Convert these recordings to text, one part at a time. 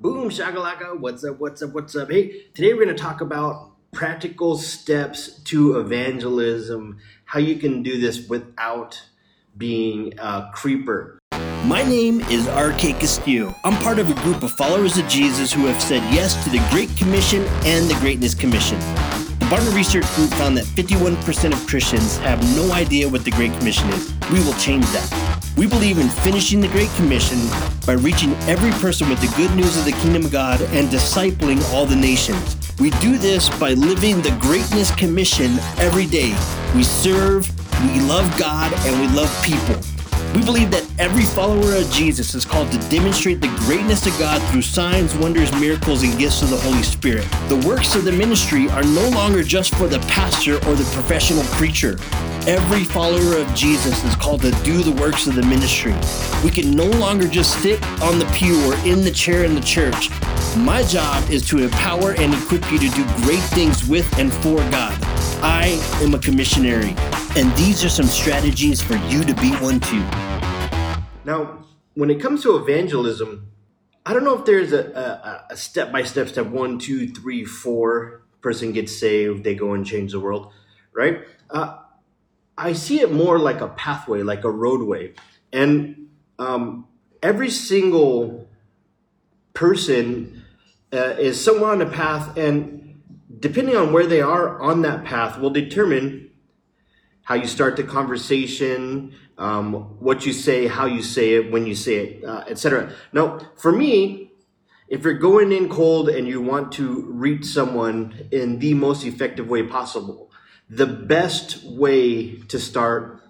Boom, shakalaka. What's up? What's up? What's up? Hey, today we're going to talk about practical steps to evangelism, how you can do this without being a creeper. My name is R.K. Castillo. I'm part of a group of followers of Jesus who have said yes to the Great Commission and the Greatness Commission. The Barna Research Group found that 51% of Christians have no idea what the Great Commission is. We will change that. We believe in finishing the Great Commission by reaching every person with the good news of the kingdom of God and discipling all the nations. We do this by living the Greatness Commission every day. We serve, we love God, and we love people. We believe that every follower of Jesus is called to demonstrate the greatness of God through signs, wonders, miracles, and gifts of the Holy Spirit. The works of the ministry are no longer just for the pastor or the professional preacher. Every follower of Jesus is called to do the works of the ministry. We can no longer just sit on the pew or in the chair in the church. My job is to empower and equip you to do great things with and for God. I am a commissionary, and these are some strategies for you to be one too. Now, when it comes to evangelism, I don't know if there's a, a, a step-by-step step one, two, three, four. Person gets saved, they go and change the world, right? Uh, I see it more like a pathway, like a roadway, and um, every single person uh, is somewhere on a path, and depending on where they are on that path, will determine how you start the conversation, um, what you say, how you say it, when you say it, uh, etc. Now, for me, if you're going in cold and you want to reach someone in the most effective way possible, the best way to start,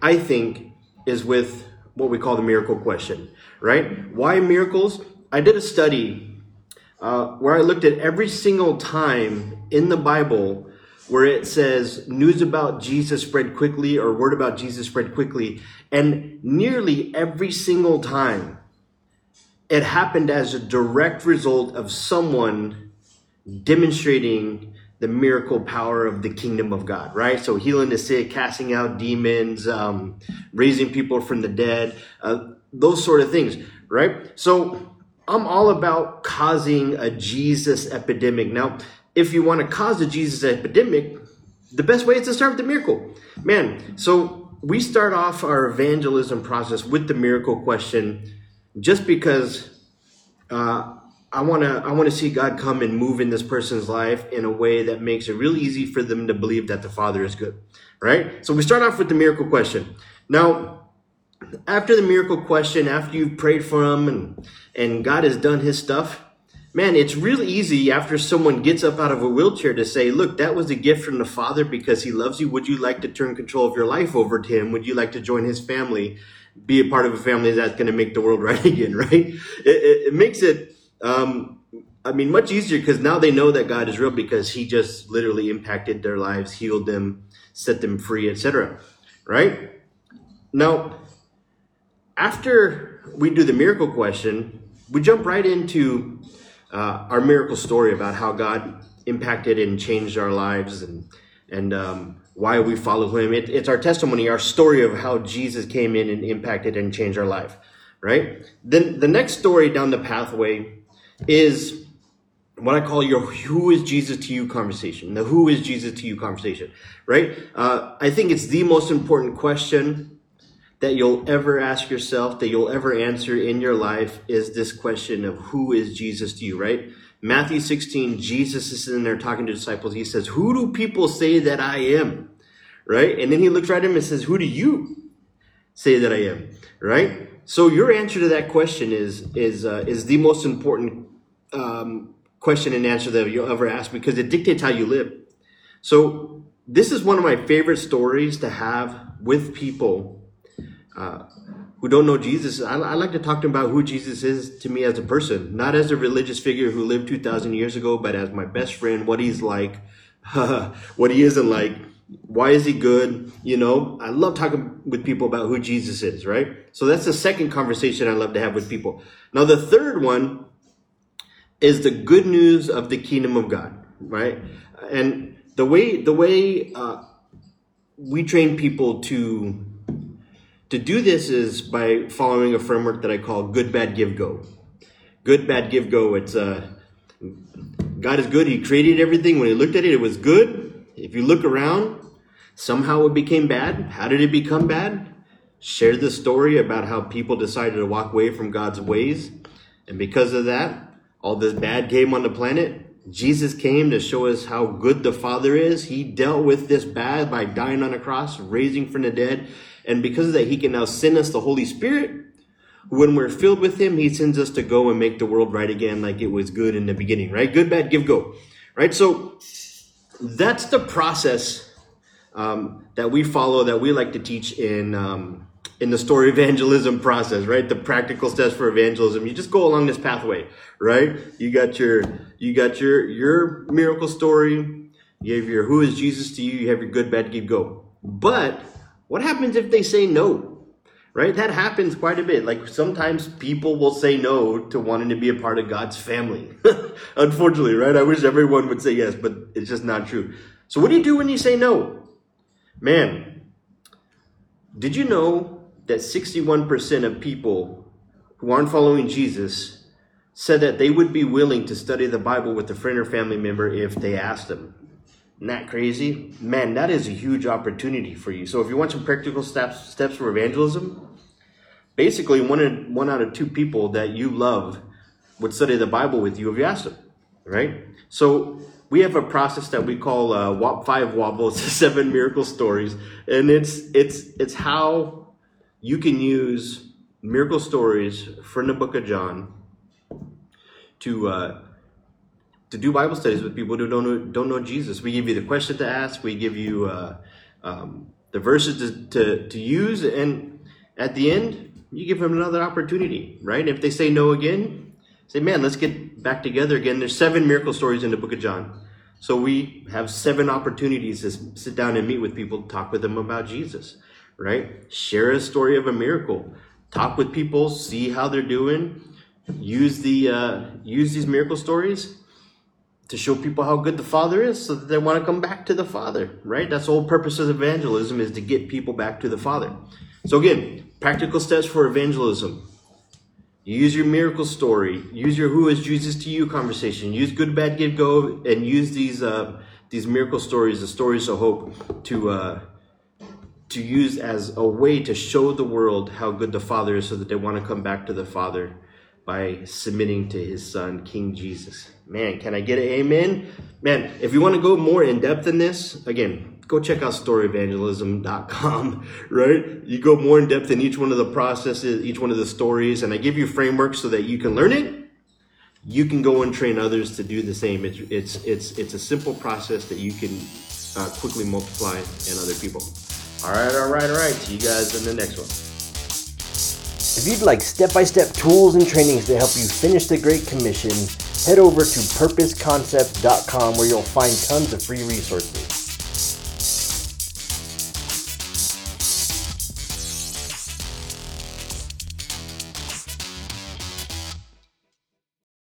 I think, is with what we call the miracle question, right? Why miracles? I did a study uh, where I looked at every single time in the Bible where it says news about Jesus spread quickly or word about Jesus spread quickly. And nearly every single time it happened as a direct result of someone demonstrating the miracle power of the kingdom of God, right? So healing the sick, casting out demons, um, raising people from the dead, uh, those sort of things, right? So I'm all about causing a Jesus epidemic. Now, if you want to cause a Jesus epidemic, the best way is to start with the miracle. Man, so we start off our evangelism process with the miracle question just because uh, I want to I want to see God come and move in this person's life in a way that makes it really easy for them to believe that the Father is good, right? So we start off with the miracle question. Now, after the miracle question, after you've prayed for him and and God has done his stuff, man, it's really easy after someone gets up out of a wheelchair to say, look, that was a gift from the Father because he loves you. Would you like to turn control of your life over to him? Would you like to join his family? Be a part of a family that's going to make the world right again, right? It, it, it makes it um, I mean, much easier because now they know that God is real because He just literally impacted their lives, healed them, set them free, etc. Right? Now, after we do the miracle question, we jump right into uh, our miracle story about how God impacted and changed our lives and and um, why we follow Him. It, it's our testimony, our story of how Jesus came in and impacted and changed our life. Right? Then the next story down the pathway is what I call your who is Jesus to you conversation, the who is Jesus to you conversation, right? Uh, I think it's the most important question that you'll ever ask yourself, that you'll ever answer in your life is this question of who is Jesus to you, right? Matthew 16, Jesus is sitting there talking to disciples. He says, Who do people say that I am? Right? And then he looks right at him and says, Who do you say that I am? Right? So your answer to that question is is uh, is the most important um, question and answer that you'll ever ask because it dictates how you live. So this is one of my favorite stories to have with people uh, who don't know Jesus. I, I, like to talk to them about who Jesus is to me as a person, not as a religious figure who lived 2,000 years ago, but as my best friend, what he's like, what he isn't like, why is he good? You know, I love talking with people about who Jesus is, right? So that's the second conversation I love to have with people. Now, the third one is the good news of the kingdom of God, right? And the way the way uh, we train people to to do this is by following a framework that I call good, bad, give, go. good, bad, give, go. It's uh, God is good. He created everything. When He looked at it, it was good. If you look around, somehow it became bad. How did it become bad? Share the story about how people decided to walk away from God's ways, and because of that, all this bad came on the planet. Jesus came to show us how good the Father is. He dealt with this bad by dying on a cross, raising from the dead. And because of that, He can now send us the Holy Spirit. When we're filled with Him, He sends us to go and make the world right again like it was good in the beginning, right? Good, bad, give, go. Right? So that's the process um, that we follow, that we like to teach in. Um, in the story evangelism process, right? The practical steps for evangelism. You just go along this pathway, right? You got your, you got your, your miracle story. You have your who is Jesus to you. You have your good, bad, give, go. But what happens if they say no? Right? That happens quite a bit. Like sometimes people will say no to wanting to be a part of God's family. Unfortunately, right? I wish everyone would say yes, but it's just not true. So what do you do when you say no? Man, did you know that 61% of people who aren't following Jesus said that they would be willing to study the Bible with a friend or family member if they asked them. That crazy? Man, that is a huge opportunity for you. So if you want some practical steps steps for evangelism, basically one in, one out of two people that you love would study the Bible with you if you asked them, right? So we have a process that we call uh, WAP five wobbles, seven miracle stories, and it's it's it's how you can use miracle stories from the book of John to uh, to do Bible studies with people who don't know, don't know Jesus. We give you the question to ask. We give you uh, um, the verses to, to, to use, and at the end, you give them another opportunity. Right? If they say no again, say, "Man, let's get back together again." There's seven miracle stories in the book of John. So we have seven opportunities to sit down and meet with people, talk with them about Jesus right? Share a story of a miracle. Talk with people, see how they're doing. Use the uh, use these miracle stories to show people how good the Father is, so that they want to come back to the Father. Right? That's the whole purpose of evangelism is to get people back to the Father. So again, practical steps for evangelism. Use your miracle story. Use your "Who is Jesus to you?" conversation. Use good, bad, give, go, and use these uh, these miracle stories, the stories of hope, to uh, to use as a way to show the world how good the Father is so that they want to come back to the Father by submitting to his son, King Jesus. Man, can I get an amen? Man, if you want to go more in depth in this, again, go check out storyevangelism.com, right? You go more in depth in each one of the processes, each one of the stories, and I give you frameworks so that you can learn it. You can go and train others to do the same. It's it's it's it's a simple process that you can uh, quickly multiply in other people. All right, all right, all right. See you guys in the next one. If you'd like step by step tools and trainings to help you finish the Great Commission, head over to purposeconcept.com where you'll find tons of free resources.